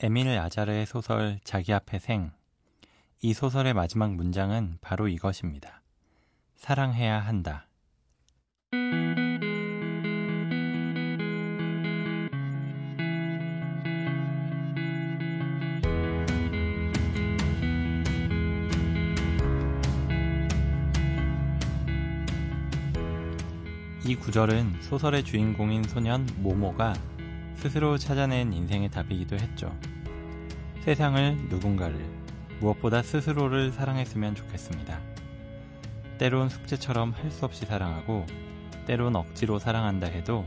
에밀 아자르의 소설 자기 앞에 생. 이 소설의 마지막 문장은 바로 이것입니다. 사랑해야 한다. 이 구절은 소설의 주인공인 소년 모모가 스스로 찾아낸 인생의 답이기도 했죠. 세상을 누군가를 무엇보다 스스로를 사랑했으면 좋겠습니다. 때론 숙제처럼 할 수 없이 사랑하고 때론 억지로 사랑한다 해도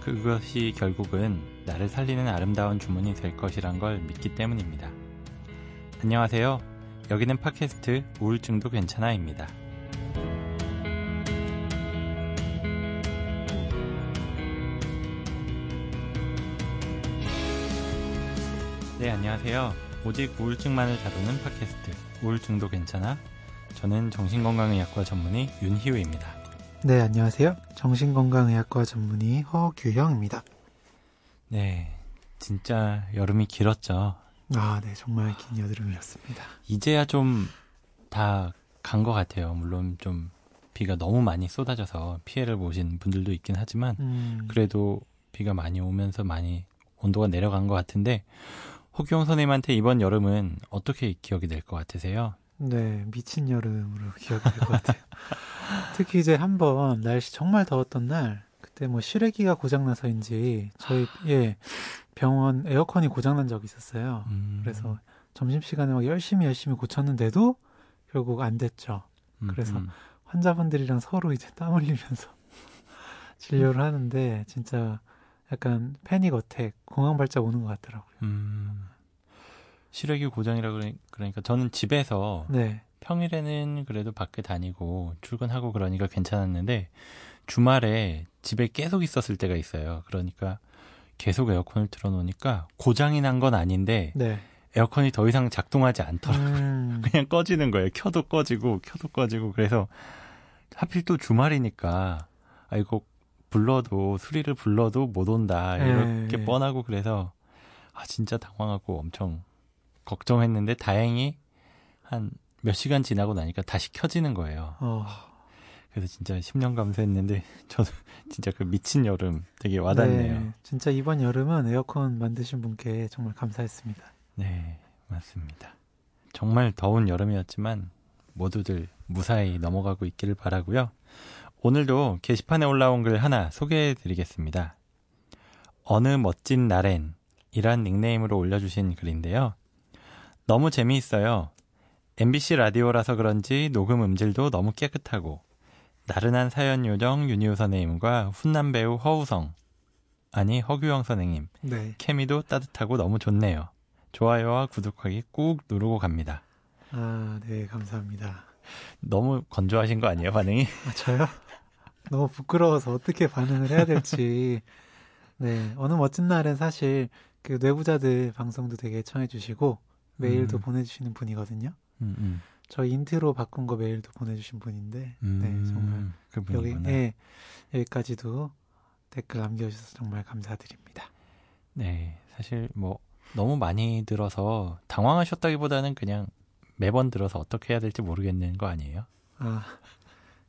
그것이 결국은 나를 살리는 아름다운 주문이 될 것이란 걸 믿기 때문입니다. 안녕하세요. 여기는 팟캐스트 우울증도 괜찮아입니다. 네, 안녕하세요. 오직 우울증만을 다루는 팟캐스트 우울증도 괜찮아. 저는 정신건강의학과 전문의 윤희우입니다. 네, 안녕하세요. 정신건강의학과 전문의 허규형입니다. 네, 진짜 여름이 길었죠. 아, 네, 정말 긴 여름이었습니다. 이제야 좀 다 간 것 같아요. 물론 좀 비가 너무 많이 쏟아져서 피해를 보신 분들도 있긴 하지만 음, 그래도 비가 많이 오면서 많이 온도가 내려간 것 같은데 허규영 선생님한테 이번 여름은 어떻게 기억이 될 것 같으세요? 네, 미친 여름으로 기억이 될것 같아요. 특히 이제 한번 날씨 정말 더웠던 날, 그때 뭐 실외기가 고장나서인지 저희 예 병원 에어컨이 고장난 적이 있었어요. 음, 그래서 점심 시간에 막 열심히 열심히 고쳤는데도 결국 안 됐죠. 음, 그래서 음. 환자분들이랑 서로 이제 땀 흘리면서 진료를 하는데 진짜 약간 패닉 어택, 공황 발작 오는 것 같더라고요. 음, 시력이 고장이라 그러- 그러니까 저는 집에서 네. 평일에는 그래도 밖에 다니고 출근하고 그러니까 괜찮았는데 주말에 집에 계속 있었을 때가 있어요. 그러니까 계속 에어컨을 틀어놓으니까 고장이 난 건 아닌데 네. 에어컨이 더 이상 작동하지 않더라고요. 음, 그냥 꺼지는 거예요. 켜도 꺼지고 켜도 꺼지고 그래서 하필 또 주말이니까 아 이거 불러도 수리를 불러도 못 온다 이렇게 예. 뻔하고 그래서 아 진짜 당황하고 엄청 걱정했는데 다행히 한 몇 시간 지나고 나니까 다시 켜지는 거예요. 어, 그래서 진짜 10년 감수했는데 저도 진짜 그 미친 여름 되게 와닿네요. 네, 진짜 이번 여름은 에어컨 만드신 분께 정말 감사했습니다. 네, 맞습니다. 정말 더운 여름이었지만 모두들 무사히 넘어가고 있기를 바라고요. 오늘도 게시판에 올라온 글 하나 소개해 드리겠습니다. 어느 멋진 날엔 이란 닉네임으로 올려주신 글인데요. 너무 재미있어요. MBC 라디오라서 그런지 녹음 음질도 너무 깨끗하고 나른한 사연 요정 윤희우 선생님과 훈남 배우 허우성 아니 허규영 선생님 네. 케미도 따뜻하고 너무 좋네요. 좋아요와 구독하기 꾹 누르고 갑니다. 아, 네, 감사합니다. 너무 건조하신 거 아니에요, 반응이? 아, 저요? 너무 부끄러워서 어떻게 반응을 해야 될지. 네, 어느 멋진 날엔 사실 그 뇌부자들 방송도 되게 애청해 주시고 메일도 음. 보내주시는 분이거든요. 음, 음. 저희 인트로 바꾼 거 메일도 보내주신 분인데, 음, 네, 정말 여기, 그분이구나. 예, 여기까지도 댓글 남겨주셔서 정말 감사드립니다. 네, 사실 뭐 너무 많이 들어서 당황하셨다기보다는 그냥 매번 들어서 어떻게 해야 될지 모르겠는 거 아니에요? 아,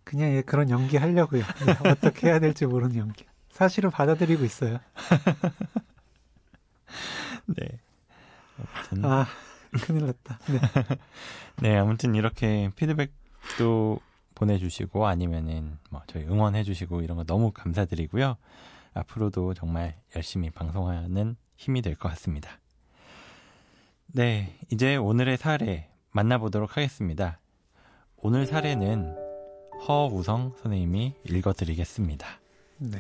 그냥 예, 그런 연기 하려고요. 네, 어떻게 해야 될지 모르는 연기. 사실은 받아들이고 있어요. 네. 아무튼, 아, 큰일 났다. 네. 네, 아무튼 이렇게 피드백도 보내주시고 아니면은 뭐 저희 응원해주시고 이런 거 너무 감사드리고요. 앞으로도 정말 열심히 방송하는 힘이 될 것 같습니다. 네, 이제 오늘의 사례 만나보도록 하겠습니다. 오늘 사례는 허우성 선생님이 읽어드리겠습니다. 네.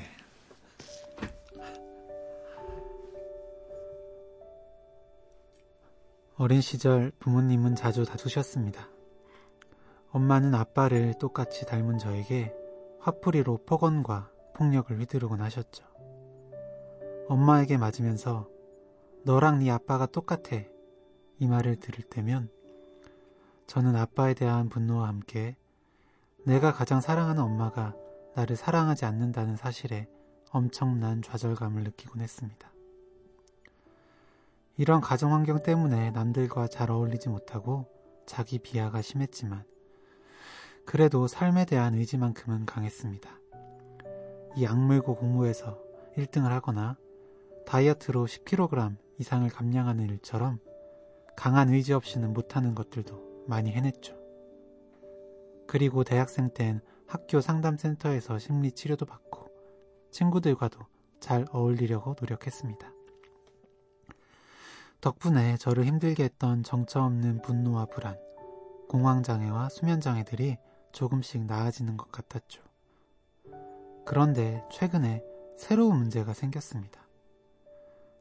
어린 시절 부모님은 자주 다투셨습니다. 엄마는 아빠를 똑같이 닮은 저에게 화풀이로 폭언과 폭력을 휘두르곤 하셨죠. 엄마에게 맞으면서 너랑 네 아빠가 똑같아 이 말을 들을 때면 저는 아빠에 대한 분노와 함께 내가 가장 사랑하는 엄마가 나를 사랑하지 않는다는 사실에 엄청난 좌절감을 느끼곤 했습니다. 이런 가정 환경 때문에 남들과 잘 어울리지 못하고 자기 비하가 심했지만 그래도 삶에 대한 의지만큼은 강했습니다. 이 악물고 공부해서 1등을 하거나 다이어트로 10kg 이상을 감량하는 일처럼 강한 의지 없이는 못하는 것들도 많이 해냈죠. 그리고 대학생 땐 학교 상담센터에서 심리 치료도 받고 친구들과도 잘 어울리려고 노력했습니다. 덕분에 저를 힘들게 했던 정처 없는 분노와 불안, 공황장애와 수면장애들이 조금씩 나아지는 것 같았죠. 그런데 최근에 새로운 문제가 생겼습니다.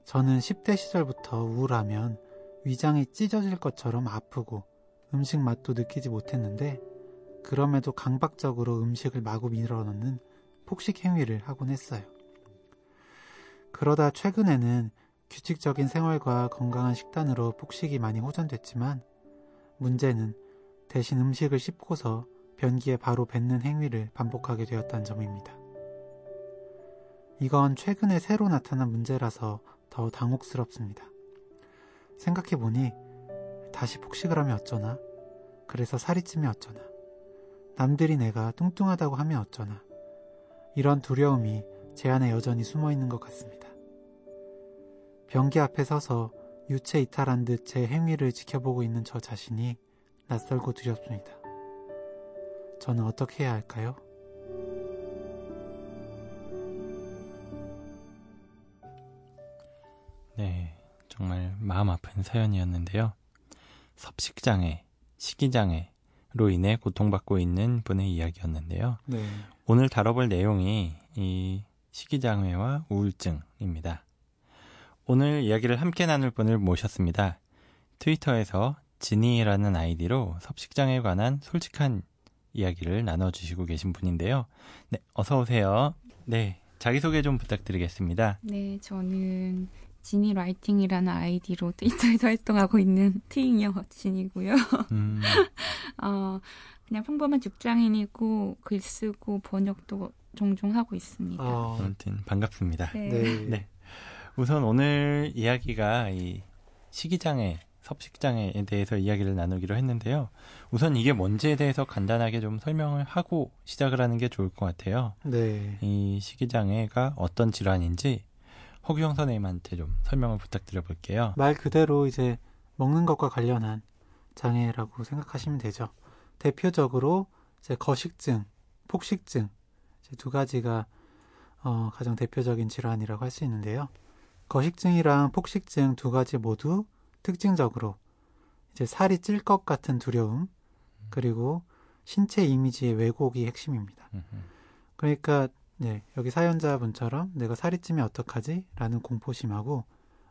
저는 10대 시절부터 우울하면 위장이 찢어질 것처럼 아프고 음식 맛도 느끼지 못했는데 그럼에도 강박적으로 음식을 마구 밀어넣는 폭식 행위를 하곤 했어요. 그러다 최근에는 규칙적인 생활과 건강한 식단으로 폭식이 많이 호전됐지만 문제는 대신 음식을 씹고서 변기에 바로 뱉는 행위를 반복하게 되었다는 점입니다. 이건 최근에 새로 나타난 문제라서 더 당혹스럽습니다. 생각해보니 다시 폭식을 하면 어쩌나? 그래서 살이 찌면 어쩌나? 남들이 내가 뚱뚱하다고 하면 어쩌나? 이런 두려움이 제 안에 여전히 숨어 있는 것 같습니다. 변기 앞에 서서 유체 이탈한 듯 제 행위를 지켜보고 있는 저 자신이 낯설고 두렵습니다. 저는 어떻게 해야 할까요? 네, 정말 마음 아픈 사연이었는데요. 섭식장애, 식이장애 로 인해 고통받고 있는 분의 이야기였는데요. 네. 오늘 다뤄볼 내용이 이 식이장애와 우울증입니다. 오늘 이야기를 함께 나눌 분을 모셨습니다. 트위터에서 지니라는 아이디로 섭식장애에 관한 솔직한 이야기를 나눠주시고 계신 분인데요. 네, 어서 오세요. 네, 자기소개 좀 부탁드리겠습니다. 네, 저는 지니 writing이라는 아이디로 트위터에서 활동하고 있는 트잉여 지니고요. 음. 어, 그냥 평범한 직장인이고 글 쓰고 번역도 종종 하고 있습니다. 어. 아무튼 반갑습니다. 네. 네. 네. 우선 오늘 이야기가 이 식이장애 섭식장애에 대해서 이야기를 나누기로 했는데요. 우선 이게 뭔지에 대해서 간단하게 좀 설명을 하고 시작을 하는 게 좋을 것 같아요. 네. 이 식이장애가 어떤 질환인지 허규영 선생님한테 좀 설명을 부탁드려 볼게요. 말 그대로 이제 먹는 것과 관련한 장애라고 생각하시면 되죠. 대표적으로 이제 거식증, 폭식증 이제 두 가지가 어, 가장 대표적인 질환이라고 할 수 있는데요. 거식증이랑 폭식증 두 가지 모두 특징적으로 이제 살이 찔 것 같은 두려움 그리고 신체 이미지의 왜곡이 핵심입니다. 그러니까 네, 여기 사연자분처럼 내가 살이 찌면 어떡하지? 라는 공포심하고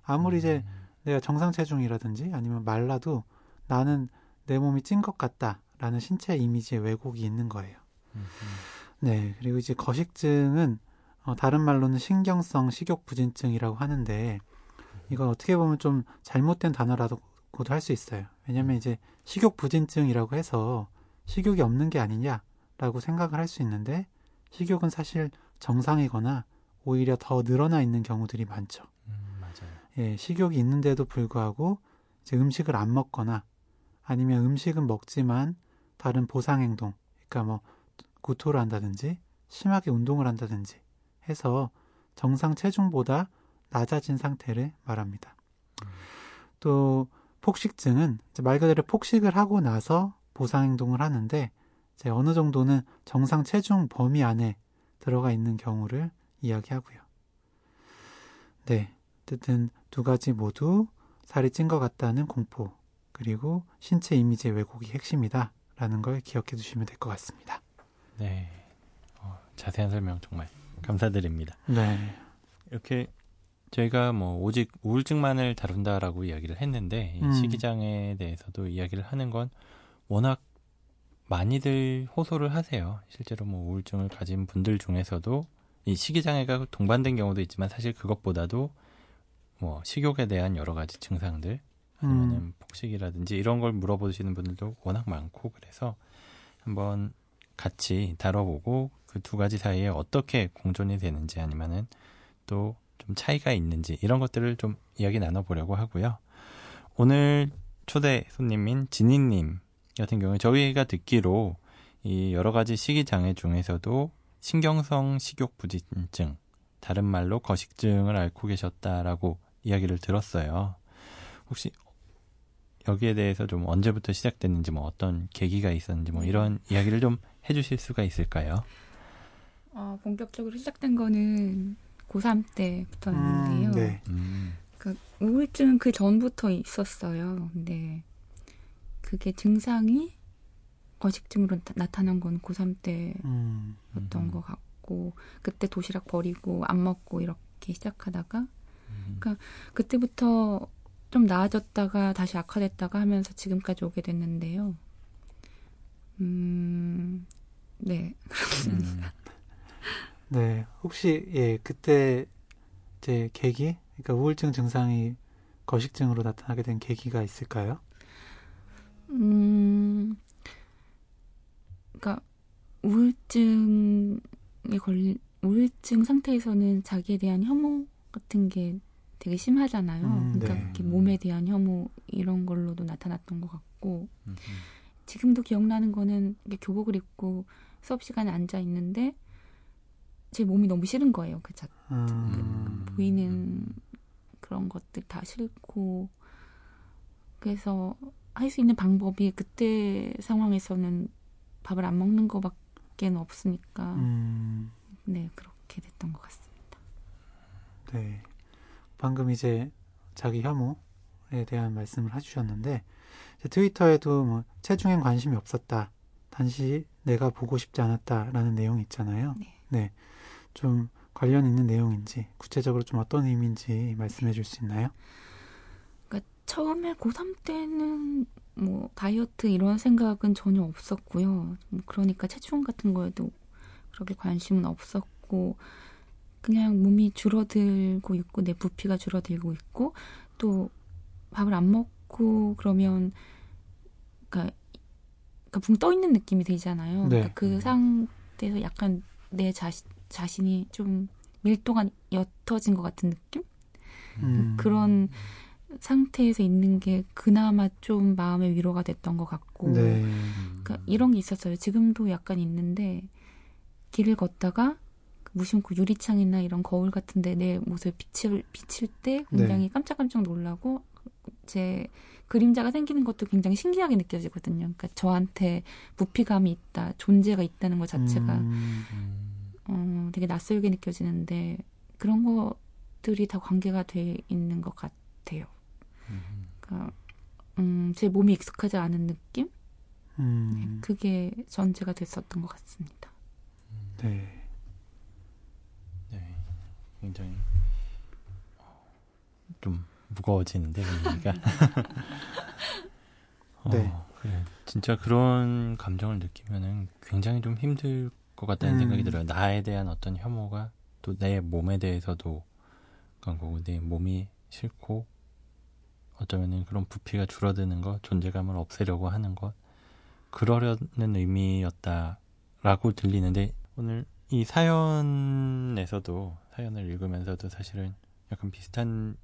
아무리 이제 음. 내가 정상 체중이라든지 아니면 말라도 나는 내 몸이 찐 것 같다 라는 신체 이미지의 왜곡이 있는 거예요. 네, 그리고 이제 거식증은 어, 다른 말로는 신경성 식욕 부진증이라고 하는데 이건 어떻게 보면 좀 잘못된 단어라고도 할 수 있어요. 왜냐하면 이제 식욕 부진증이라고 해서 식욕이 없는 게 아니냐라고 생각을 할 수 있는데 식욕은 사실 정상이거나 오히려 더 늘어나 있는 경우들이 많죠. 음, 맞아요. 예, 식욕이 있는데도 불구하고 이제 음식을 안 먹거나 아니면 음식은 먹지만 다른 보상 행동, 그러니까 뭐 구토를 한다든지 심하게 운동을 한다든지 해서 정상 체중보다 낮아진 상태를 말합니다. 또 폭식증은 말 그대로 폭식을 하고 나서 보상 행동을 하는데 이제 어느 정도는 정상 체중 범위 안에 들어가 있는 경우를 이야기하고요. 네, 어쨌든 두 가지 모두 살이 찐 것 같다는 공포 그리고 신체 이미지의 왜곡이 핵심이다 라는 걸 기억해 두시면 될 것 같습니다. 네, 어, 자세한 설명 정말 감사드립니다. 네. 이렇게 저희가 뭐 오직 우울증만을 다룬다라고 이야기를 했는데 이 음. 식이장애에 대해서도 이야기를 하는 건 워낙 많이들 호소를 하세요. 실제로 뭐 우울증을 가진 분들 중에서도 이 식이장애가 동반된 경우도 있지만 사실 그것보다도 뭐 식욕에 대한 여러 가지 증상들 아니면은 음. 폭식이라든지 이런 걸 물어보시는 분들도 워낙 많고 그래서 한번 같이 다뤄보고 그 두 가지 사이에 어떻게 공존이 되는지 아니면은 또 좀 차이가 있는지 이런 것들을 좀 이야기 나눠보려고 하고요. 오늘 초대 손님인 진희님 같은 경우에 저희가 듣기로 이 여러 가지 식이 장애 중에서도 신경성 식욕 부진증, 다른 말로 거식증을 앓고 계셨다라고 이야기를 들었어요. 혹시 여기에 대해서 좀 언제부터 시작됐는지 뭐 어떤 계기가 있었는지 뭐 이런 이야기를 좀 해주실 수가 있을까요? 어, 본격적으로 시작된 거는 고3 때부터였는데요. 음, 네. 음. 그 우울증은 그 전부터 있었어요. 근데 그게 증상이 거식증으로 나타난 건 고3 때였던 음. 것 같고 그때 도시락 버리고 안 먹고 이렇게 시작하다가 음. 그러니까 그때부터 좀 나아졌다가 다시 악화됐다가 하면서 지금까지 오게 됐는데요. 음, 네, 그렇습니다. 음. 네, 혹시 예 그때 제 계기, 그러니까 우울증 증상이 거식증으로 나타나게 된 계기가 있을까요? 음, 그러니까 우울증에 걸린 우울증 상태에서는 자기에 대한 혐오 같은 게 되게 심하잖아요. 음, 그러니까 네. 몸에 대한 혐오 이런 걸로도 나타났던 것 같고 음, 지금도 기억나는 거는 교복을 입고 수업 시간에 앉아 있는데 제 몸이 너무 싫은 거예요. 그 자, 음. 그 보이는 그런 것들 다 싫고 그래서 할 수 있는 방법이 그때 상황에서는 밥을 안 먹는 거밖에 없으니까 음. 네 그렇게 됐던 것 같습니다. 네, 방금 이제 자기 혐오에 대한 말씀을 해주셨는데 트위터에도 뭐 체중엔 관심이 없었다. 단지 내가 보고 싶지 않았다라는 내용이 있잖아요. 네. 네. 좀 관련 있는 내용인지 구체적으로 좀 어떤 의미인지 말씀해 줄 수 있나요? 처음에 고3 때는 뭐 다이어트 이런 생각은 전혀 없었고요. 그러니까 체중 같은 거에도 그렇게 관심은 없었고 그냥 몸이 줄어들고 있고 내 부피가 줄어들고 있고 또 밥을 안 먹고 그러면 그러니까, 그러니까 붕 떠 있는 느낌이 들잖아요. 네. 그러니까 그 상태에서 약간 내 자신 자신이 좀 밀도가 옅어진 것 같은 느낌? 음. 그런 상태에서 있는 게 그나마 좀 마음의 위로가 됐던 것 같고 네. 그러니까 이런 게 있었어요. 지금도 약간 있는데 길을 걷다가 무심코 유리창이나 이런 거울 같은데 내 모습 비칠 비칠 때 굉장히 네. 깜짝깜짝 놀라고 제 그림자가 생기는 것도 굉장히 신기하게 느껴지거든요. 그러니까 저한테 부피감이 있다, 존재가 있다는 것 자체가 음. 어, 되게 낯설게 느껴지는데 그런 것들이 다 관계가 돼 있는 것 같아요. 그러니까 음, 제 몸이 익숙하지 않은 느낌? 음. 네, 그게 전제가 됐었던 것 같습니다. 네. 네. 굉장히 좀 무거워지는데 얘기가. 네. 어, 그래. 진짜 그런 감정을 느끼면은 굉장히 좀 힘들 것 같다는 음. 생각이 들어요. 나에 대한 어떤 혐오가 또 내 몸에 대해서도 그런 거고 내 몸이 싫고 어쩌면은 그런 부피가 줄어드는 것, 존재감을 없애려고 하는 것 그러려는 의미였다라고 들리는데 오늘 이 사연에서도 사연을 읽으면서도 사실은 약간 비슷한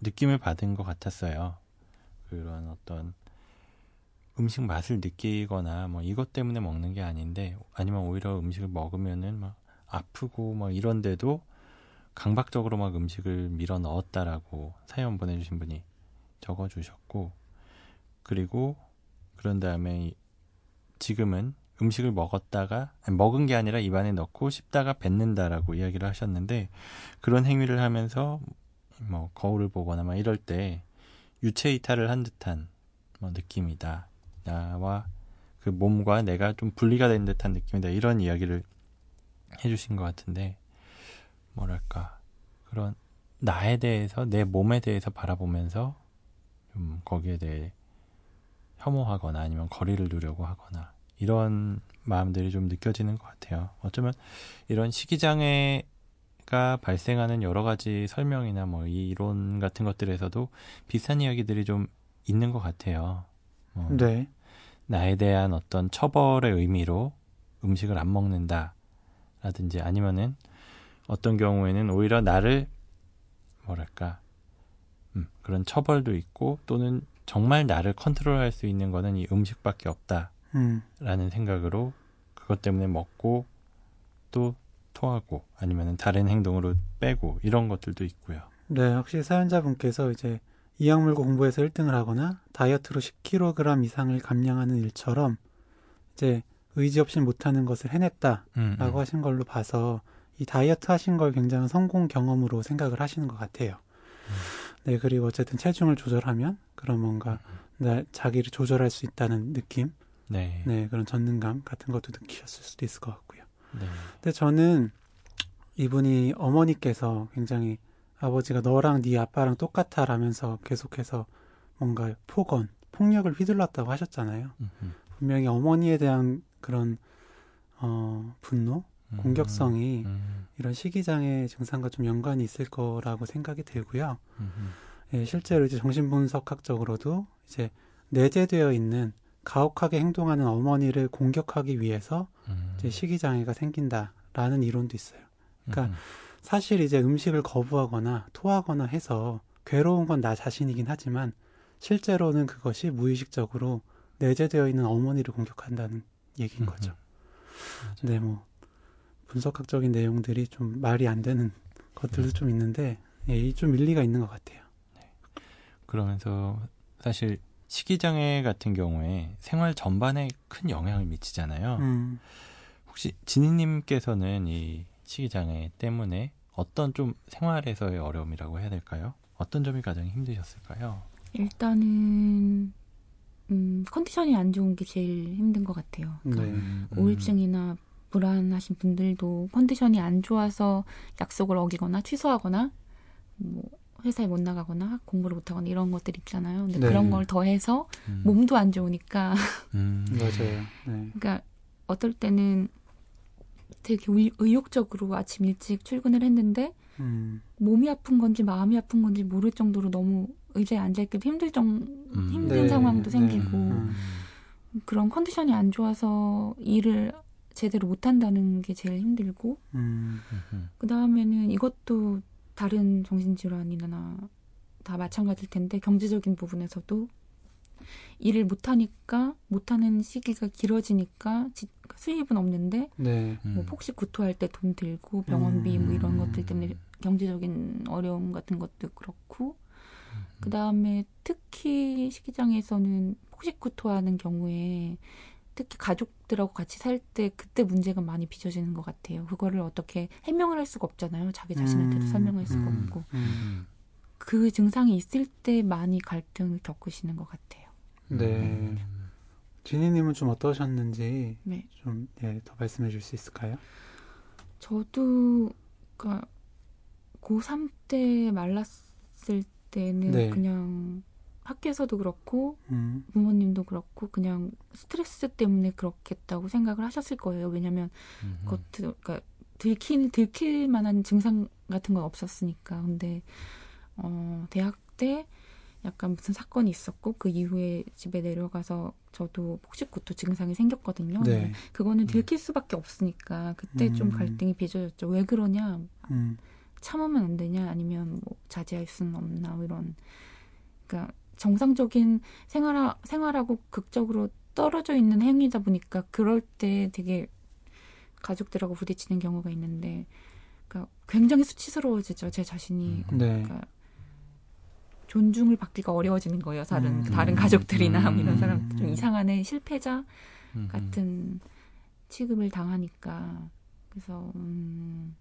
느낌을 받은 것 같았어요. 그런 어떤 음식 맛을 느끼거나 뭐 이것 때문에 먹는 게 아닌데 아니면 오히려 음식을 먹으면은 막 아프고 막 이런데도 강박적으로 막 음식을 밀어 넣었다라고 사연 보내주신 분이 적어주셨고 그리고 그런 다음에 지금은 음식을 먹었다가 아니, 먹은 게 아니라 입안에 넣고 씹다가 뱉는다라고 이야기를 하셨는데 그런 행위를 하면서 뭐 거울을 보거나 막 이럴 때 유체 이탈을 한 듯한 뭐 느낌이다. 나와 그 몸과 내가 좀 분리가 된 듯한 느낌이다. 이런 이야기를 해주신 것 같은데, 뭐랄까, 그런 나에 대해서, 내 몸에 대해서 바라보면서 좀 거기에 대해 혐오하거나 아니면 거리를 두려고 하거나 이런 마음들이 좀 느껴지는 것 같아요. 어쩌면 이런 식이장애가 발생하는 여러 가지 설명이나 뭐 이론 같은 것들에서도 비슷한 이야기들이 좀 있는 것 같아요. 뭐 네. 나에 대한 어떤 처벌의 의미로 음식을 안 먹는다. 라든지 아니면은 어떤 경우에는 오히려 나를 뭐랄까 음, 그런 처벌도 있고 또는 정말 나를 컨트롤할 수 있는 거는 이 음식밖에 없다라는 음. 생각으로 그것 때문에 먹고 또 토하고 아니면 다른 행동으로 빼고 이런 것들도 있고요. 네, 확실히 사연자분께서 이제 이약물고 공부해서 1등을 하거나 다이어트로 10kg 이상을 감량하는 일처럼 이제 의지 없이 못하는 것을 해냈다라고 음, 음. 하신 걸로 봐서 이 다이어트 하신 걸 굉장히 성공 경험으로 생각을 하시는 것 같아요. 음. 네, 그리고 어쨌든 체중을 조절하면 그런 뭔가 음. 나, 자기를 조절할 수 있다는 느낌, 네. 네, 그런 전능감 같은 것도 느끼셨을 수도 있을 것 같고요. 네. 근데 저는 이분이 어머니께서 굉장히 아버지가 너랑 네 아빠랑 똑같아라면서 계속해서 뭔가 폭언, 폭력을 휘둘렀다고 하셨잖아요. 음흠. 분명히 어머니에 대한 그런 어, 분노, 음, 공격성이 음. 이런 식이장애 증상과 좀 연관이 있을 거라고 생각이 들고요. 예, 실제로 이제 정신분석학적으로도 이제 내재되어 있는 가혹하게 행동하는 어머니를 공격하기 위해서 음. 이제 식이장애가 생긴다라는 이론도 있어요. 그러니까 사실 이제 음식을 거부하거나 토하거나 해서 괴로운 건 나 자신이긴 하지만 실제로는 그것이 무의식적으로 내재되어 있는 어머니를 공격한다는 얘기인 거죠. 네, 뭐 분석학적인 내용들이 좀 말이 안 되는 것들도 네. 좀 있는데 예, 좀 일리가 있는 것 같아요. 네. 그러면서 사실 식이장애 같은 경우에 생활 전반에 큰 영향을 미치잖아요. 음. 혹시 지니님께서는 이 식이장애 때문에 어떤 좀 생활에서의 어려움이라고 해야 될까요? 어떤 점이 가장 힘드셨을까요? 일단은 음, 컨디션이 안 좋은 게 제일 힘든 것 같아요. 그러니까 네. 음. 우울증이나 불안하신 분들도 컨디션이 안 좋아서 약속을 어기거나 취소하거나 뭐 회사에 못 나가거나 공부를 못 하거나 이런 것들 있잖아요. 근데 네. 그런 걸 더해서 음. 몸도 안 좋으니까 음. 맞아요. 네. 그러니까 어떨 때는 되게 의욕적으로 아침 일찍 출근을 했는데 음. 몸이 아픈 건지 마음이 아픈 건지 모를 정도로 너무 의자에 앉아 있기도 힘들 정 음. 힘든 네. 상황도 생기고 네. 음. 그런 컨디션이 안 좋아서 일을 제대로 못한다는 게 제일 힘들고 음. 그 다음에는 이것도 다른 정신질환이나 다 마찬가지일 텐데 경제적인 부분에서도 일을 못하니까 못하는 시기가 길어지니까 지, 수입은 없는데 네. 뭐 음. 폭식 구토할 때 돈 들고 병원비 음. 뭐 이런 것들 때문에 경제적인 어려움 같은 것도 그렇고 음. 그 다음에 특히 식이장에서는 폭식 구토하는 경우에 특히 가족들하고 같이 살 때 그때 문제가 많이 빚어지는 것 같아요. 그거를 어떻게 해명을 할 수가 없잖아요. 자기 자신한테도 음, 설명할 수가 음, 없고. 음. 그 증상이 있을 때 많이 갈등을 겪으시는 것 같아요. 네. 지니님은 좀 어떠셨는지 네. 좀 예, 더 말씀해 줄 수 있을까요? 저도 그러니까 고3 때 말랐을 때는 네. 그냥 학교에서도 그렇고 음. 부모님도 그렇고 그냥 스트레스 때문에 그렇겠다고 생각을 하셨을 거예요. 왜냐하면 그것 그러니까 들킬 들킬 만한 증상 같은 건 없었으니까. 근데 어 대학 때 약간 무슨 사건이 있었고 그 이후에 집에 내려가서 저도 폭식구토 증상이 생겼거든요. 네. 그거는 음. 들킬 수밖에 없으니까 그때 음. 좀 갈등이 빚어졌죠. 왜 그러냐? 음. 참으면 안 되냐? 아니면 뭐 자제할 수는 없나? 뭐 이런 그러니까 정상적인 생활하, 생활하고 극적으로 떨어져 있는 행위다 보니까 그럴 때 되게 가족들하고 부딪히는 경우가 있는데 그러니까 굉장히 수치스러워지죠 제 자신이 음. 네. 그러니까 존중을 받기가 어려워지는 거예요 다른 음. 다른 가족들이나 음. 이런 사람 좀 이상한 애 실패자 음. 같은 취급을 당하니까 그래서 음,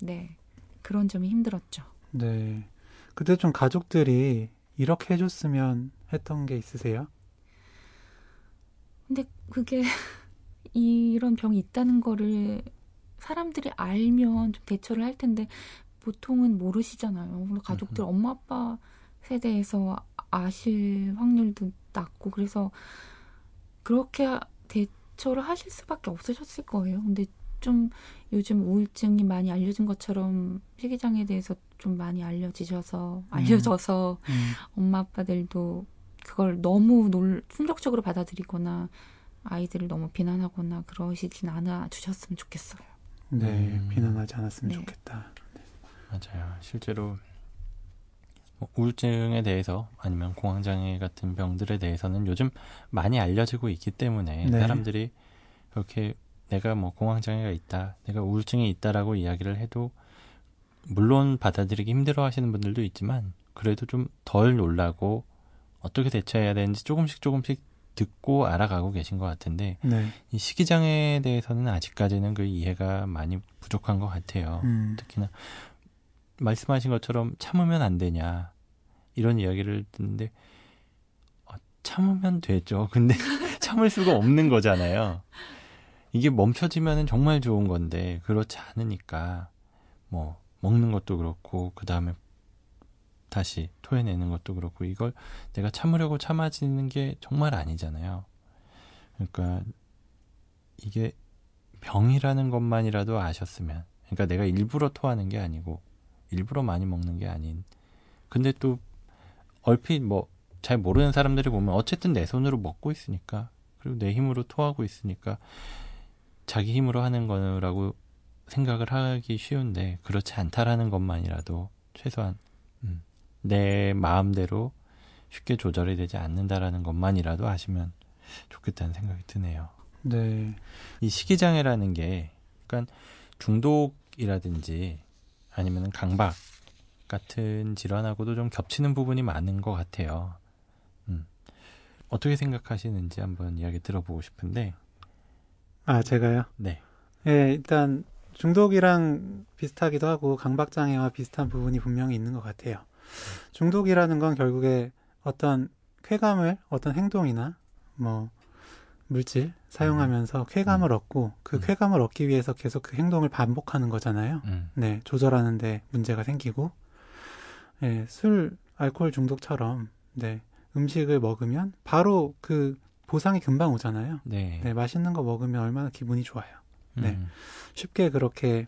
네 그런 점이 힘들었죠. 네 그때 좀 가족들이 이렇게 해줬으면 했던 게 있으세요? 근데 그게 이런 병이 있다는 거를 사람들이 알면 좀 대처를 할 텐데 보통은 모르시잖아요. 가족들 엄마 아빠 세대에서 아실 확률도 낮고 그래서 그렇게 대처를 하실 수밖에 없으셨을 거예요. 근데 좀 요즘 우울증이 많이 알려진 것처럼 식이장에 대해서 좀 많이 알려지셔서 음. 알려져서 음. 엄마 아빠들도 그걸 너무 놀 충격적으로 받아들이거나 아이들을 너무 비난하거나 그러시진 않아 주셨으면 좋겠어요. 네, 음. 비난하지 않았으면 네. 좋겠다. 맞아요. 실제로 뭐 우울증에 대해서 아니면 공황장애 같은 병들에 대해서는 요즘 많이 알려지고 있기 때문에 네. 사람들이 그렇게 내가 뭐 공황장애가 있다, 내가 우울증이 있다라고 이야기를 해도 물론 받아들이기 힘들어 하시는 분들도 있지만 그래도 좀 덜 놀라고 어떻게 대처해야 되는지 조금씩 조금씩 듣고 알아가고 계신 것 같은데 네. 이 식이장애에 대해서는 아직까지는 그 이해가 많이 부족한 것 같아요. 음. 특히나 말씀하신 것처럼 참으면 안 되냐 이런 이야기를 듣는데 어, 참으면 되죠. 근데 참을 수가 없는 거잖아요. 이게 멈춰지면은 정말 좋은 건데 그렇지 않으니까 뭐 먹는 것도 그렇고 그 다음에 다시 토해내는 것도 그렇고 이걸 내가 참으려고 참아지는 게 정말 아니잖아요. 그러니까 이게 병이라는 것만이라도 아셨으면 그러니까 내가 일부러 토하는 게 아니고 일부러 많이 먹는 게 아닌 근데 또 얼핏 뭐 잘 모르는 사람들이 보면 어쨌든 내 손으로 먹고 있으니까 그리고 내 힘으로 토하고 있으니까 자기 힘으로 하는 거라고 생각을 하기 쉬운데 그렇지 않다라는 것만이라도 최소한 음, 내 마음대로 쉽게 조절이 되지 않는다라는 것만이라도 아시면 좋겠다는 생각이 드네요. 네. 이 식이장애라는 게 그러니까 중독이라든지 아니면 강박 같은 질환하고도 좀 겹치는 부분이 많은 것 같아요. 음. 어떻게 생각하시는지 한번 이야기 들어보고 싶은데. 아, 제가요? 네. 예, 일단 중독이랑 비슷하기도 하고 강박장애와 비슷한 부분이 분명히 있는 것 같아요. 중독이라는 건 결국에 어떤 쾌감을 어떤 행동이나 뭐 물질 사용하면서 음. 쾌감을 얻고 그 음. 쾌감을 얻기 위해서 계속 그 행동을 반복하는 거잖아요. 음. 네, 조절하는데 문제가 생기고, 네, 술, 알코올 중독처럼, 네, 음식을 먹으면 바로 그 보상이 금방 오잖아요. 네. 네 맛있는 거 먹으면 얼마나 기분이 좋아요. 네, 음. 쉽게 그렇게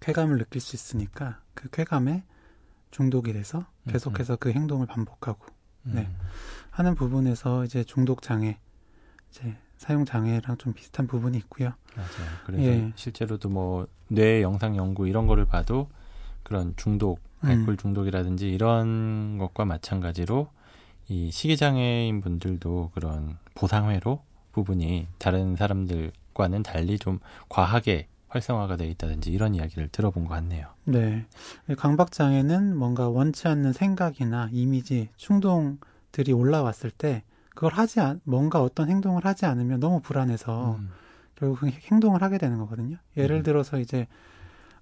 쾌감을 느낄 수 있으니까 그 쾌감에 중독이 돼서 계속해서 그 행동을 반복하고 네. 음. 하는 부분에서 이제 중독 장애 이제 사용 장애랑 좀 비슷한 부분이 있고요. 맞아요. 그래서 예. 실제로도 뭐 뇌 영상 연구 이런 거를 봐도 그런 중독, 음. 알코올 중독이라든지 이런 것과 마찬가지로 이 식이장애인 분들도 그런 보상회로 부분이 다른 사람들과는 달리 좀 과하게 활성화가 돼 있다든지 이런 이야기를 들어본 것 같네요. 네. 강박 장애는 뭔가 원치 않는 생각이나 이미지, 충동들이 올라왔을 때 그걸 하지 않, 뭔가 어떤 행동을 하지 않으면 너무 불안해서 음. 결국 그 행동을 하게 되는 거거든요. 예를 음. 들어서 이제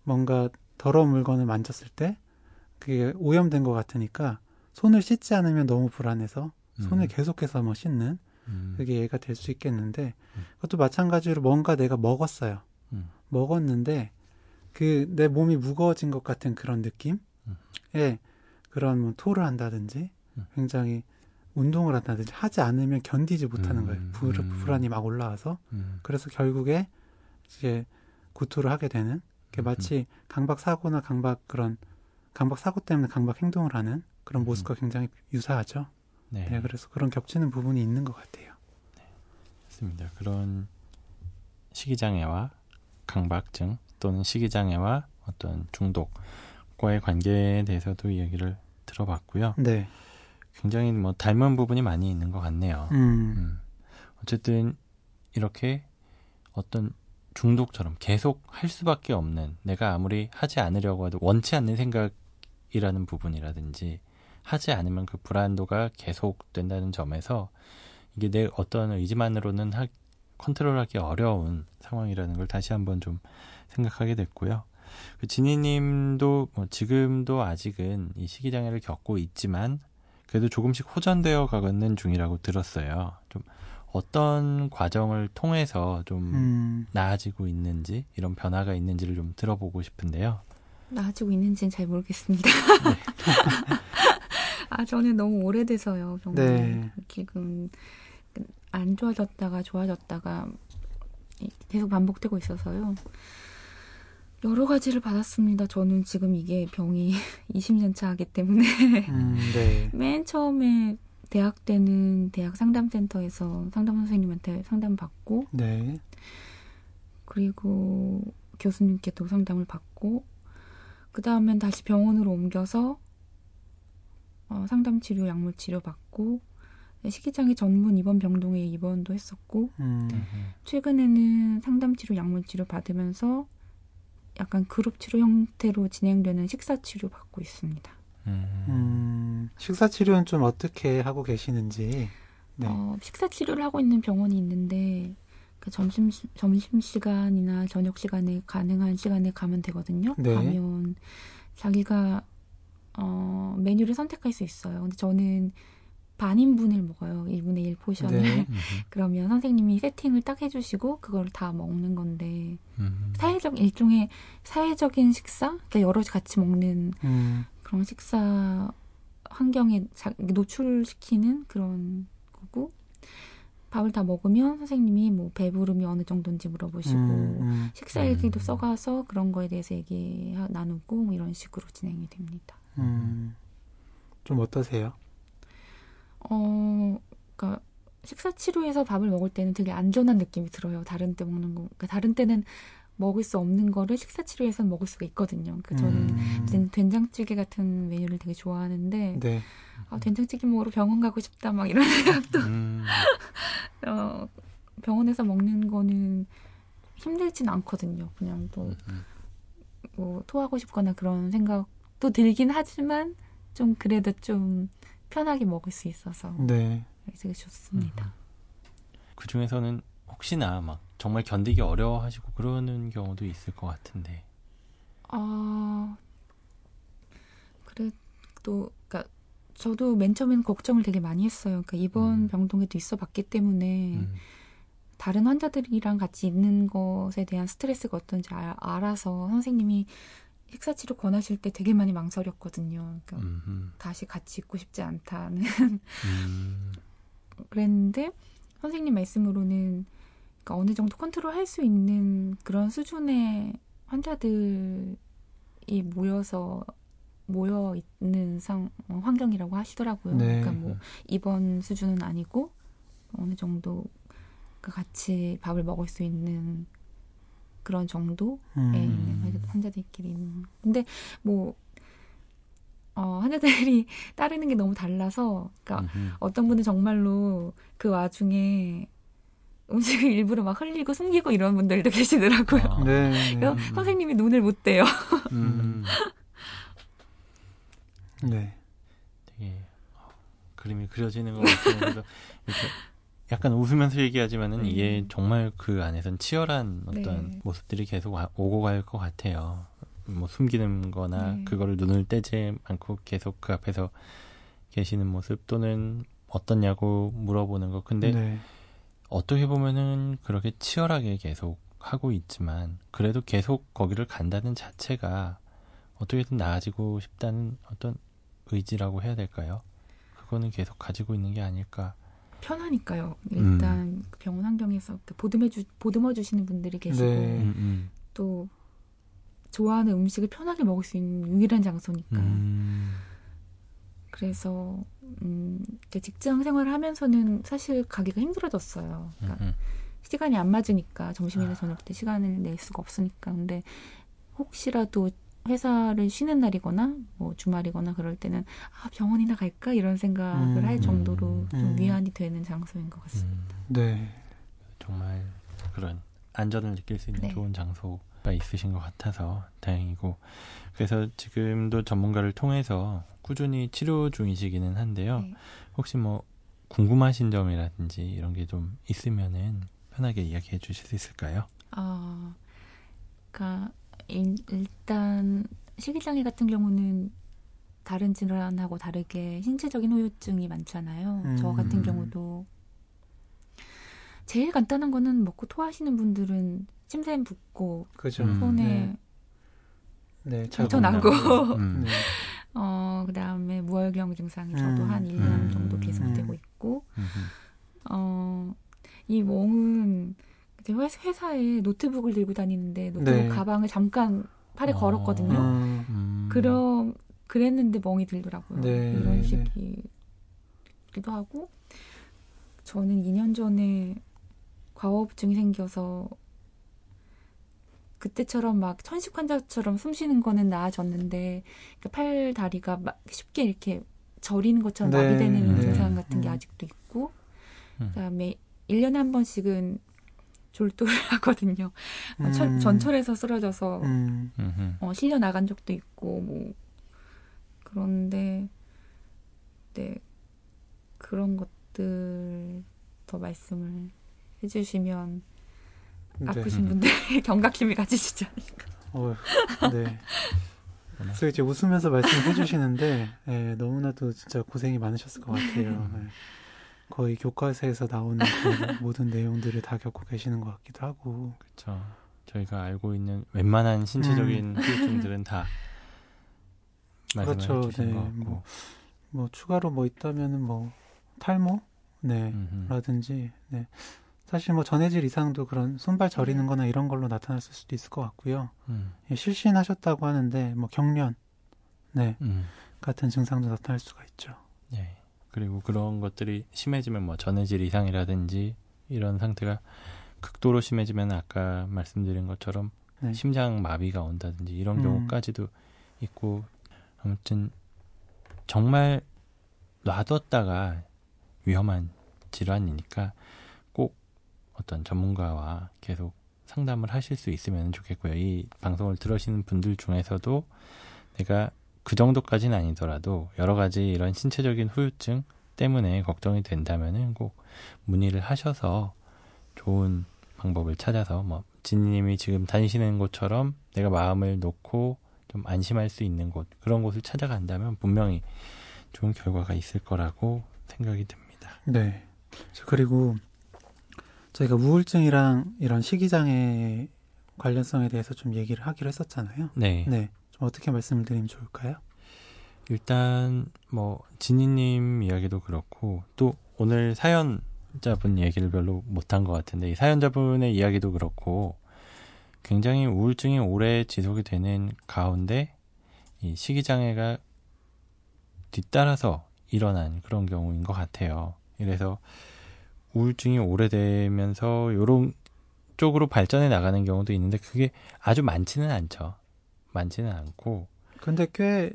뭔가 더러운 물건을 만졌을 때 그게 오염된 것 같으니까 손을 씻지 않으면 너무 불안해서 손을 음. 계속해서 뭐 씻는 음. 그게 예가 될 수 있겠는데 음. 그것도 마찬가지로 뭔가 내가 먹었어요. 음. 먹었는데 그 내 몸이 무거워진 것 같은 그런 느낌에 그런 뭐 토를 한다든지 굉장히 운동을 한다든지 하지 않으면 견디지 못하는 음, 거예요. 불, 음, 불안이 막 올라와서. 음. 그래서 결국에 이제 구토를 하게 되는 게 음, 마치 음. 강박 사고나 강박 그런 강박 사고 때문에 강박 행동을 하는 그런 음, 모습과 굉장히 유사하죠. 네. 네. 그래서 그런 겹치는 부분이 있는 것 같아요. 네. 맞습니다. 그런 식이장애와 강박증 또는 식이장애와 어떤 중독과의 관계에 대해서도 이야기를 들어봤고요. 네. 굉장히 뭐 닮은 부분이 많이 있는 것 같네요. 음. 음. 어쨌든 이렇게 어떤 중독처럼 계속 할 수밖에 없는 내가 아무리 하지 않으려고 해도 원치 않는 생각이라는 부분이라든지 하지 않으면 그 불안도가 계속된다는 점에서 이게 내 어떤 의지만으로는 하, 컨트롤하기 어려운 상황이라는 걸 다시 한번 좀 생각하게 됐고요. 그 지니님도 뭐 지금도 아직은 이 식이장애를 겪고 있지만 그래도 조금씩 호전되어 가는 중이라고 들었어요. 좀 어떤 과정을 통해서 좀 음. 나아지고 있는지 이런 변화가 있는지를 좀 들어보고 싶은데요. 나아지고 있는지는 잘 모르겠습니다. 네. 아 저는 너무 오래돼서요. 정말 네. 지금 안 좋아졌다가 좋아졌다가 계속 반복되고 있어서요. 여러 가지를 받았습니다. 저는 지금 이게 병이 20년 차이기 때문에 음, 네. 맨 처음에 대학 때는 대학 상담센터에서 상담 선생님한테 상담 받고 네. 그리고 교수님께 또 상담을 받고 그 다음엔 다시 병원으로 옮겨서 어, 상담 치료, 약물 치료 받고 식이장애 전문 입원 병동에 입원도 했었고 음. 최근에는 상담 치료, 약물 치료 받으면서 약간 그룹 치료 형태로 진행되는 식사 치료 받고 있습니다. 음. 음, 식사 치료는 좀 어떻게 하고 계시는지. 네. 어, 식사 치료를 하고 있는 병원이 있는데 그 점심 점심 시간이나 저녁 시간에 가능한 시간에 가면 되거든요. 네. 가면 자기가 어, 메뉴를 선택할 수 있어요. 근데 저는 반인분을 먹어요. 2분의 1 portion을. 네. 그러면 선생님이 세팅을 딱 해주시고 그걸 다 먹는 건데 음. 사회적 일종의 사회적인 식사, 그러니까 여럿이 같이 먹는 음. 그런 식사 환경에 노출시키는 그런 거고 밥을 다 먹으면 선생님이 뭐 배부름이 어느 정도인지 물어보시고 음, 음. 식사 일기도 음. 써가서 그런 거에 대해서 얘기 나누고 뭐 이런 식으로 진행이 됩니다. 음. 좀 어떠세요? 어, 그러니까 식사 치료에서 밥을 먹을 때는 되게 안전한 느낌이 들어요. 다른 때 먹는 거, 그러니까 다른 때는 먹을 수 없는 거를 식사 치료에서 먹을 수가 있거든요. 그러니까 저는 음. 된장찌개 같은 메뉴를 되게 좋아하는데 네. 아, 된장찌개 먹으러 병원 가고 싶다 막 이런 생각도 음. 어, 병원에서 먹는 거는 힘들진 않거든요. 그냥 또뭐 음, 음. 토하고 싶거나 그런 생각 도 들긴 하지만 좀 그래도 좀 편하게 먹을 수 있어서 네. 되게 좋습니다. 음. 그 중에서는 혹시나 막 정말 견디기 어려워하시고 그러는 경우도 있을 것 같은데. 아 그래도 그러니까 저도 맨 처음에는 걱정을 되게 많이 했어요. 그러니까 이번 음. 병동에도 있어봤기 때문에 음. 다른 환자들이랑 같이 있는 것에 대한 스트레스가 어떤지 아, 알아서 선생님이 식사치료 권하실 때 되게 많이 망설였거든요. 그러니까 음흠. 다시 같이 있고 싶지 않다는. 음. 그랬는데 선생님 말씀으로는 그러니까 어느 정도 컨트롤 할 수 있는 그런 수준의 환자들이 모여서 모여 있는 상 어, 환경이라고 하시더라고요. 네. 그러니까 뭐 입원 수준은 아니고 어느 정도 같이 밥을 먹을 수 있는 그런 정도에 음. 있는 환자들끼리. 근데 뭐 어, 환자들이 따르는 게 너무 달라서, 그러니까 음흠. 어떤 분은 정말로 그 와중에 음식을 일부러 막 흘리고 숨기고 이런 분들도 계시더라고요. 아. 네, 네. 그래서 네. 선생님이 눈을 못 떼요. 음. 네. 되게 어, 그림이 그려지는 것 같아요. 이렇게 약간 웃으면서 얘기하지만은 네. 이게 정말 그 안에선 치열한 어떤 네. 모습들이 계속 오고 갈 것 같아요. 뭐 숨기는 거나 네. 그거를 눈을 떼지 않고 계속 그 앞에서 계시는 모습 또는 어떻냐고 물어보는 거. 근데 네. 어떻게 보면은 그렇게 치열하게 계속 하고 있지만 그래도 계속 거기를 간다는 자체가 어떻게든 나아지고 싶다는 어떤 의지라고 해야 될까요? 그거는 계속 가지고 있는 게 아닐까. 편하니까요. 일단 음. 병원 환경에서 보듬해 주 보듬어 주시는 분들이 계시고 네. 음, 음. 또 좋아하는 음식을 편하게 먹을 수 있는 유일한 장소니까. 음. 그래서 음, 직장 생활을 하면서는 사실 가기가 힘들어졌어요. 그러니까 음, 시간이 안 맞으니까 점심이나 아. 저녁 때 시간을 낼 수가 없으니까. 근데 혹시라도 회사를 쉬는 날이거나 뭐 주말이거나 그럴 때는 아 병원이나 갈까 이런 생각을 음, 할 정도로 음, 좀 위안이 되는 장소인 것 같습니다. 음, 네, 정말 그런 안전을 느낄 수 있는 네. 좋은 장소가 있으신 것 같아서 다행이고 그래서 지금도 전문가를 통해서 꾸준히 치료 중이시기는 한데요. 네. 혹시 뭐 궁금하신 점이라든지 이런 게 좀 있으면은 편하게 이야기해 주실 수 있을까요? 아, 그러니까 일단 식이장애 같은 경우는 다른 질환하고 다르게 신체적인 후유증이 많잖아요. 음. 저 같은 경우도 제일 간단한 거는 먹고 토하시는 분들은 침샘 붓고 그죠. 손에 네. 네, 상처 나고 음. 네. 어, 그 다음에 무혈경 증상이 저도 음. 한 1년 음. 정도 계속되고 있고, 어, 이 멍은 회사에 노트북을 들고 다니는데 노트북 네. 가방을 잠깐 팔에 어. 걸었거든요. 음. 음. 그럼, 그랬는데 멍이 들더라고요. 네. 이런 식이기도 하고, 저는 2년 전에 과호흡증이 생겨서 그때처럼 막 천식 환자처럼 숨 쉬는 거는 나아졌는데 그팔 다리가 막 쉽게 이렇게 저리는 것처럼 네. 마비되는 네. 증상 같은 게 음. 아직도 있고 음. 그다음에 1년에 한 번씩은 졸도를 하거든요. 음. 철, 전철에서 쓰러져서 음. 어, 실려 나간 적도 있고 뭐 그런데 네 그런 것들 더 말씀을 해주시면 네. 아프신 분들 경각심을 가지시지 않을까. 어, 네. 그래서 이제 웃으면서 말씀해 주시는데 네, 너무나도 진짜 고생이 많으셨을 것 같아요. 네. 거의 교과서에서 나오는 그 모든 내용들을 다 겪고 계시는 것 같기도 하고. 그렇죠. 저희가 알고 있는 웬만한 신체적인 음. 후유증들은 다 말씀을 그렇죠. 네. 뭐, 뭐 추가로 뭐 있다면은 뭐 탈모, 네, 라든지 네. 사실 뭐 전해질 이상도 그런 손발 저리는 거나 이런 걸로 나타났을 수도 있을 것 같고요. 음. 예, 실신하셨다고 하는데 뭐 경련, 네, 음. 같은 증상도 나타날 수가 있죠. 네. 그리고 그런 것들이 심해지면 뭐 전해질 이상이라든지 이런 상태가 극도로 심해지면 아까 말씀드린 것처럼 네. 심장 마비가 온다든지 이런 음. 경우까지도 있고 아무튼 정말 놔뒀다가 위험한 질환이니까 어떤 전문가와 계속 상담을 하실 수 있으면 좋겠고요. 이 방송을 들으시는 분들 중에서도 내가 그 정도까지는 아니더라도 여러 가지 이런 신체적인 후유증 때문에 걱정이 된다면은 꼭 문의를 하셔서 좋은 방법을 찾아서 뭐 진님이 지금 다니시는 곳처럼 내가 마음을 놓고 좀 안심할 수 있는 곳 그런 곳을 찾아간다면 분명히 좋은 결과가 있을 거라고 생각이 듭니다. 네. 그리고 저희가 우울증이랑 이런 식이장애 관련성에 대해서 좀 얘기를 하기로 했었잖아요. 네. 네. 좀 어떻게 말씀을 드리면 좋을까요? 일단 뭐 진희님 이야기도 그렇고 또 오늘 사연자분 얘기를 별로 못한 것 같은데 이 사연자분의 이야기도 그렇고 굉장히 우울증이 오래 지속이 되는 가운데 이 식이장애가 뒤따라서 일어난 그런 경우인 것 같아요. 그래서 우울증이 오래되면서 요런 쪽으로 발전해 나가는 경우도 있는데 그게 아주 많지는 않죠. 많지는 않고. 근데 꽤,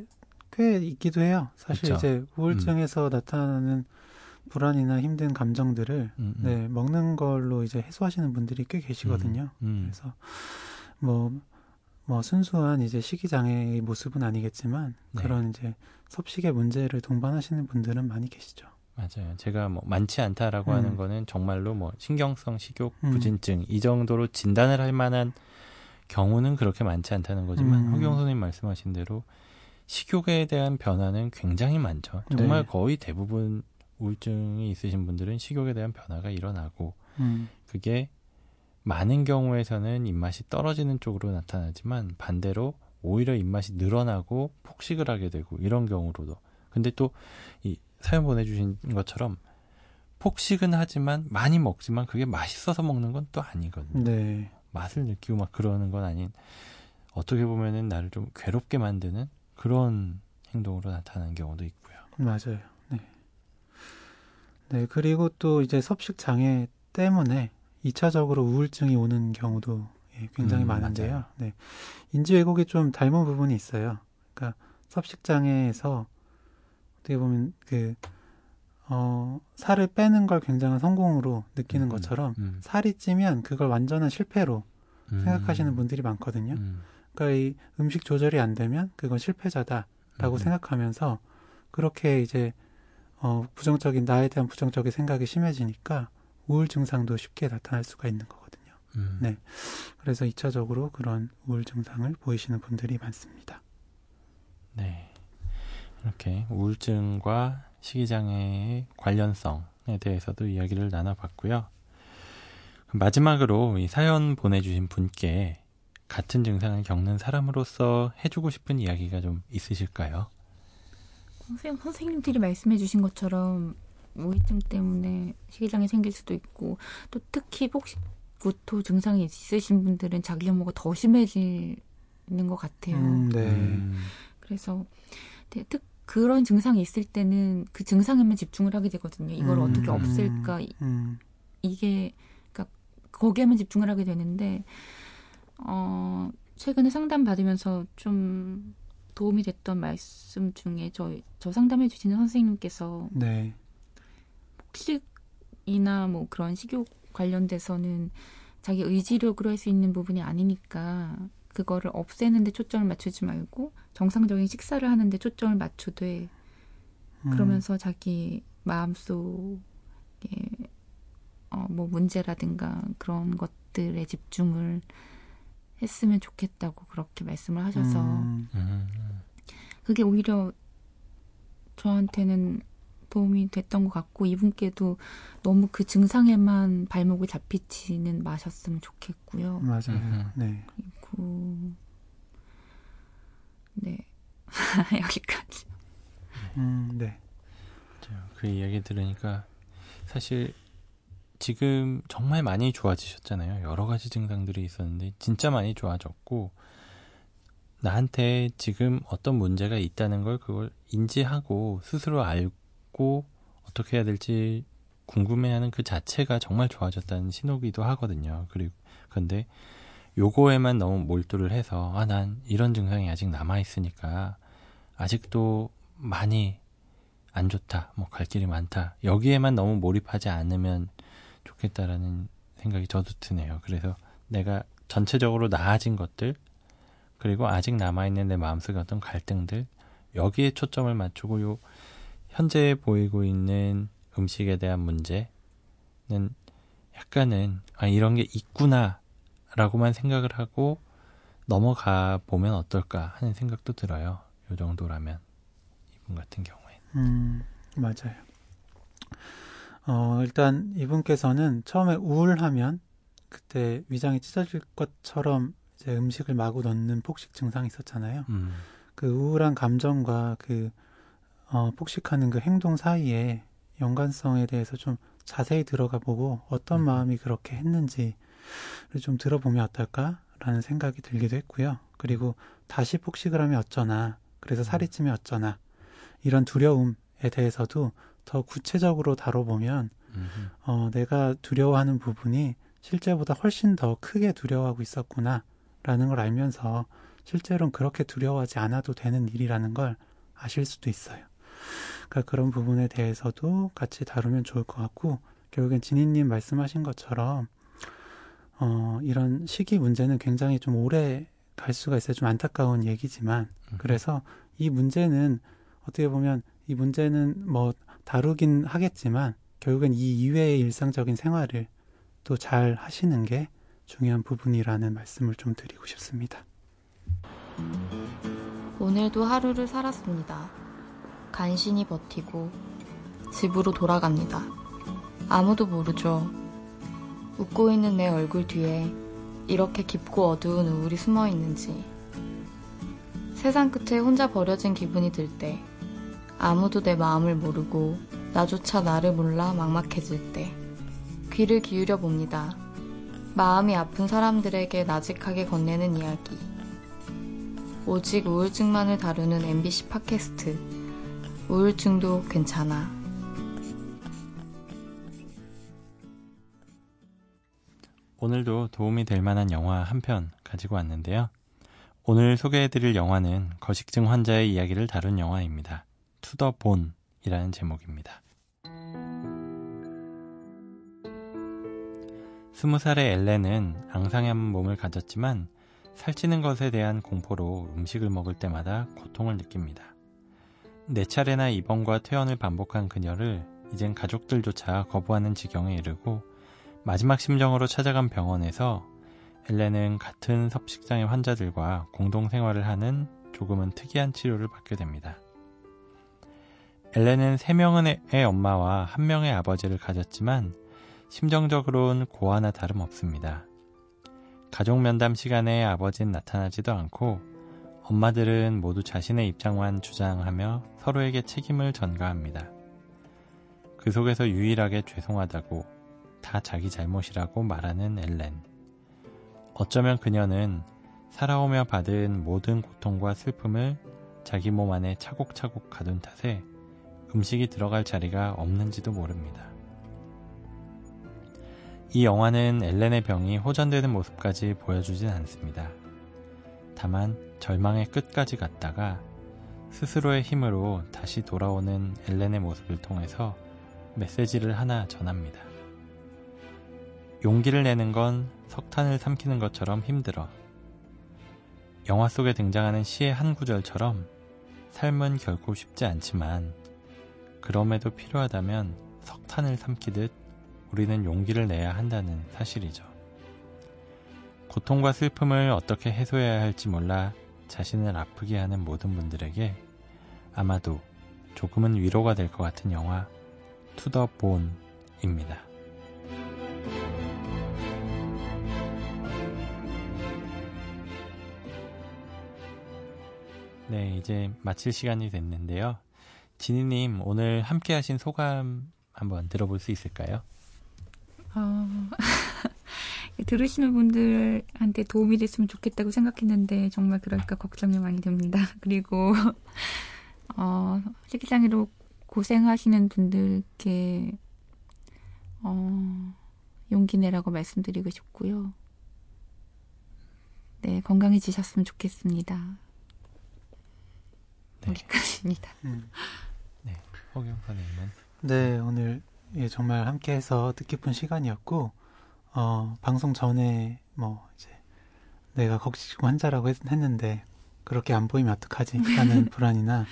꽤 있기도 해요. 사실 그쵸? 이제 우울증에서 음. 나타나는 불안이나 힘든 감정들을 음, 음. 네, 먹는 걸로 이제 해소하시는 분들이 꽤 계시거든요. 음, 음. 그래서 뭐, 뭐 순수한 이제 식이장애의 모습은 아니겠지만 네. 그런 이제 섭식의 문제를 동반하시는 분들은 많이 계시죠. 맞아요. 제가 뭐 많지 않다라고 음. 하는 거는 정말로 뭐 신경성 식욕 음. 부진증 음. 이 정도로 진단을 할 만한 경우는 그렇게 많지 않다는 거지만 음. 허경 선생님 말씀하신 대로 식욕에 대한 변화는 굉장히 많죠. 정말 네. 거의 대부분 우울증이 있으신 분들은 식욕에 대한 변화가 일어나고 음. 그게 많은 경우에서는 입맛이 떨어지는 쪽으로 나타나지만 반대로 오히려 입맛이 늘어나고 폭식을 하게 되고 이런 경우로도 근데 또 이 사연 보내주신 것처럼 폭식은 하지만 많이 먹지만 그게 맛있어서 먹는 건 또 아니거든요. 네. 맛을 느끼고 막 그러는 건 아닌 어떻게 보면은 나를 좀 괴롭게 만드는 그런 행동으로 나타나는 경우도 있고요. 맞아요. 네. 네, 그리고 또 이제 섭식 장애 때문에 2차적으로 우울증이 오는 경우도 예, 굉장히 음, 많은데요. 맞아요. 네. 인지 왜곡이 좀 닮은 부분이 있어요. 그러니까 섭식 장애에서 어떻게 보면 그 어, 살을 빼는 걸 굉장한 성공으로 느끼는 음, 것처럼 음. 살이 찌면 그걸 완전한 실패로 음. 생각하시는 분들이 많거든요. 음. 그러니까 이 음식 조절이 안 되면 그건 실패자다라고 음. 생각하면서 그렇게 이제 어, 부정적인 나에 대한 부정적인 생각이 심해지니까 우울 증상도 쉽게 나타날 수가 있는 거거든요. 음. 네. 그래서 2차적으로 그런 우울 증상을 보이시는 분들이 많습니다. 네. 이렇게 우울증과 식이장애의 관련성에 대해서도 이야기를 나눠봤고요. 마지막으로 이 사연 보내주신 분께 같은 증상을 겪는 사람으로서 해주고 싶은 이야기가 좀 있으실까요? 선생님, 선생님들이 말씀해주신 것처럼 우울증 때문에 식이장애 생길 수도 있고 또 특히 폭식 구토 증상이 있으신 분들은 자기 혐오가 더 심해지는 것 같아요. 음, 네. 음. 그래서 네, 특 그런 증상이 있을 때는 그 증상에만 집중을 하게 되거든요. 이걸 음, 어떻게 없앨까 음. 이게 그러니까 거기에만 집중을 하게 되는데 어 최근에 상담 받으면서 좀 도움이 됐던 말씀 중에 저, 저 상담해 주시는 선생님께서 네. 폭식이나 뭐 그런 식욕 관련돼서는 자기 의지력으로 할 수 있는 부분이 아니니까 그거를 없애는데 초점을 맞추지 말고 정상적인 식사를 하는데 초점을 맞추되 음. 그러면서 음. 자기 마음속에 어, 뭐 문제라든가 그런 것들에 집중을 했으면 좋겠다고 그렇게 말씀을 하셔서 음. 그게 오히려 저한테는 도움이 됐던 것 같고 이분께도 너무 그 증상에만 발목을 잡히지는 마셨으면 좋겠고요. 맞아요. 네. 그리고 네 여기까지. 음, 네. 그 이야기 들으니까 사실 지금 정말 많이 좋아지셨잖아요. 여러 가지 증상들이 있었는데 진짜 많이 좋아졌고 나한테 지금 어떤 문제가 있다는 걸 그걸 인지하고 스스로 알고 어떻게 해야 될지 궁금해하는 그 자체가 정말 좋아졌다는 신호기도 하거든요. 그리고 근데 요거에만 너무 몰두를 해서 아 난 이런 증상이 아직 남아 있으니까 아직도 많이 안 좋다, 뭐 갈 길이 많다 여기에만 너무 몰입하지 않으면 좋겠다라는 생각이 저도 드네요. 그래서 내가 전체적으로 나아진 것들, 그리고 아직 남아있는 내 마음속의 어떤 갈등들, 여기에 초점을 맞추고 요, 현재 보이고 있는 음식에 대한 문제는 약간은, 아, 이런 게 있구나, 라고만 생각을 하고 넘어가 보면 어떨까 하는 생각도 들어요. 요 정도라면. 이분 같은 경우에. 음, 맞아요. 어, 일단 이분께서는 처음에 우울하면 그때 위장이 찢어질 것처럼 이제 음식을 마구 넣는 폭식 증상이 있었잖아요. 음. 그 우울한 감정과 그 어, 폭식하는 그 행동 사이에 연관성에 대해서 좀 자세히 들어가 보고 어떤 음. 마음이 그렇게 했는지를 좀 들어보면 어떨까라는 생각이 들기도 했고요. 그리고 다시 폭식을 하면 어쩌나, 그래서 살이 음. 찌면 어쩌나, 이런 두려움에 대해서도 더 구체적으로 다뤄보면 어, 내가 두려워하는 부분이 실제보다 훨씬 더 크게 두려워하고 있었구나라는 걸 알면서 실제로는 그렇게 두려워하지 않아도 되는 일이라는 걸 아실 수도 있어요. 그러니까 그런 부분에 대해서도 같이 다루면 좋을 것 같고 결국엔 진희님 말씀하신 것처럼 어, 이런 시기 문제는 굉장히 좀 오래 갈 수가 있어요. 좀 안타까운 얘기지만 그래서 이 문제는 어떻게 보면 이 문제는 뭐 다루긴 하겠지만 결국엔 이 이외의 일상적인 생활을 또 잘 하시는 게 중요한 부분이라는 말씀을 좀 드리고 싶습니다. 오늘도 하루를 살았습니다. 간신히 버티고 집으로 돌아갑니다. 아무도 모르죠. 웃고 있는 내 얼굴 뒤에 이렇게 깊고 어두운 우울이 숨어 있는지. 세상 끝에 혼자 버려진 기분이 들 때 아무도 내 마음을 모르고 나조차 나를 몰라 막막해질 때 귀를 기울여 봅니다. 마음이 아픈 사람들에게 나직하게 건네는 이야기. 오직 우울증만을 다루는 MBC 팟캐스트. 우울증도 괜찮아. 오늘도 도움이 될 만한 영화 한 편 가지고 왔는데요. 오늘 소개해드릴 영화는 거식증 환자의 이야기를 다룬 영화입니다. To the Bone이라는 제목입니다. 스무 살의 엘렌은 앙상한 몸을 가졌지만 살찌는 것에 대한 공포로 음식을 먹을 때마다 고통을 느낍니다. 네 차례나 입원과 퇴원을 반복한 그녀를 이젠 가족들조차 거부하는 지경에 이르고 마지막 심정으로 찾아간 병원에서 엘렌은 같은 섭식장의 환자들과 공동 생활을 하는 조금은 특이한 치료를 받게 됩니다. 엘렌은 3명의 엄마와 1명의 아버지를 가졌지만 심정적으로는 고아나 다름없습니다. 가족 면담 시간에 아버지는 나타나지도 않고 엄마들은 모두 자신의 입장만 주장하며 서로에게 책임을 전가합니다. 그 속에서 유일하게 죄송하다고 다 자기 잘못이라고 말하는 엘렌. 어쩌면 그녀는 살아오며 받은 모든 고통과 슬픔을 자기 몸 안에 차곡차곡 가둔 탓에 음식이 들어갈 자리가 없는지도 모릅니다. 이 영화는 엘렌의 병이 호전되는 모습까지 보여주진 않습니다. 다만 절망의 끝까지 갔다가 스스로의 힘으로 다시 돌아오는 엘렌의 모습을 통해서 메시지를 하나 전합니다. 용기를 내는 건 석탄을 삼키는 것처럼 힘들어. 영화 속에 등장하는 시의 한 구절처럼 삶은 결코 쉽지 않지만 그럼에도 필요하다면 석탄을 삼키듯 우리는 용기를 내야 한다는 사실이죠. 고통과 슬픔을 어떻게 해소해야 할지 몰라 자신을 아프게 하는 모든 분들에게 아마도 조금은 위로가 될 것 같은 영화 To the Bone입니다. 네, 이제 마칠 시간이 됐는데요. 지니님, 오늘 함께 하신 소감 한번 들어볼 수 있을까요? 어, 들으시는 분들한테 도움이 됐으면 좋겠다고 생각했는데, 정말 그럴까 걱정이 많이 됩니다. 그리고, 어, 식기장애로 고생하시는 분들께, 어, 용기 내라고 말씀드리고 싶고요. 네, 건강해지셨으면 좋겠습니다. 네. 여기까지입니다. 음. 네, 허경 선생님은? 네, 오늘 예, 정말 함께해서 뜻깊은 시간이었고, 어, 방송 전에 뭐 이제 내가 걱정 환자라고 했, 했는데 그렇게 안 보이면 어떡하지? 라는 불안이나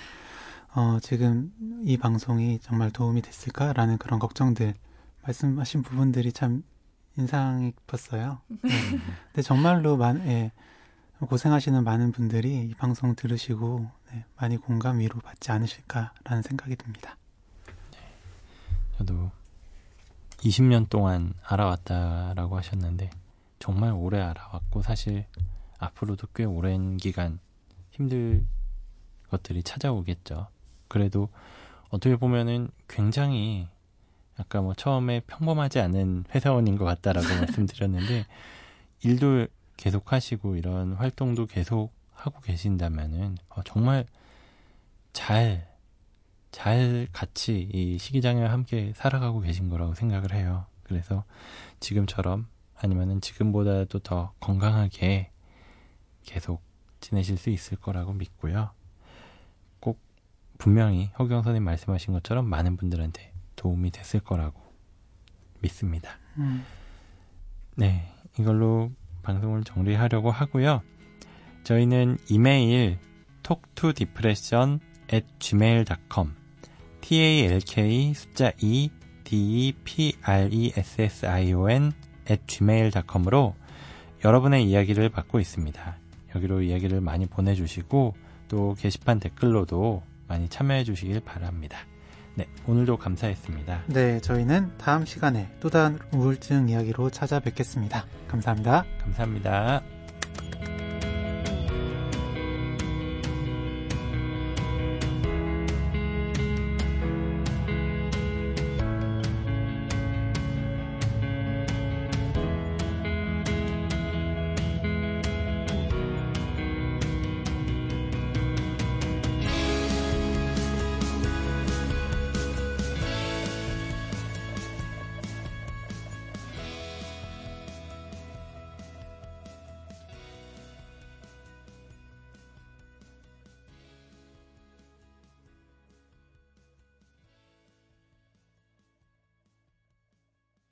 어, 지금 이 방송이 정말 도움이 됐을까라는 그런 걱정들 말씀하신 부분들이 참 인상 깊었어요. 네. 근데 정말로 만, 예, 고생하시는 많은 분들이 이 방송 들으시고 네, 많이 공감 위로 받지 않으실까라는 생각이 듭니다. 네, 저도 20년 동안 알아왔다라고 하셨는데 정말 오래 알아왔고 사실 앞으로도 꽤 오랜 기간 힘들 것들이 찾아오겠죠. 그래도 어떻게 보면은 굉장히 아까 뭐 처음에 평범하지 않은 회사원인 것 같다라고 말씀드렸는데 일도 계속 하시고 이런 활동도 계속 하고 계신다면은 어, 정말 잘, 잘 같이 이 시기장애와 함께 살아가고 계신 거라고 생각을 해요. 그래서 지금처럼 아니면은 지금보다도 더 건강하게 계속 지내실 수 있을 거라고 믿고요. 꼭 분명히 허경 선생님 말씀하신 것처럼 많은 분들한테 도움이 됐을 거라고 믿습니다. 음. 네, 이걸로 방송을 정리하려고 하고요. 저희는 이메일 talktodepression at gmail.com talk 숫자 2 depression at gmail.com으로 여러분의 이야기를 받고 있습니다. 여기로 이야기를 많이 보내주시고 또 게시판 댓글로도 많이 참여해 주시길 바랍니다. 네, 오늘도 감사했습니다. 네, 저희는 다음 시간에 또 다른 우울증 이야기로 찾아뵙겠습니다. 감사합니다. 감사합니다.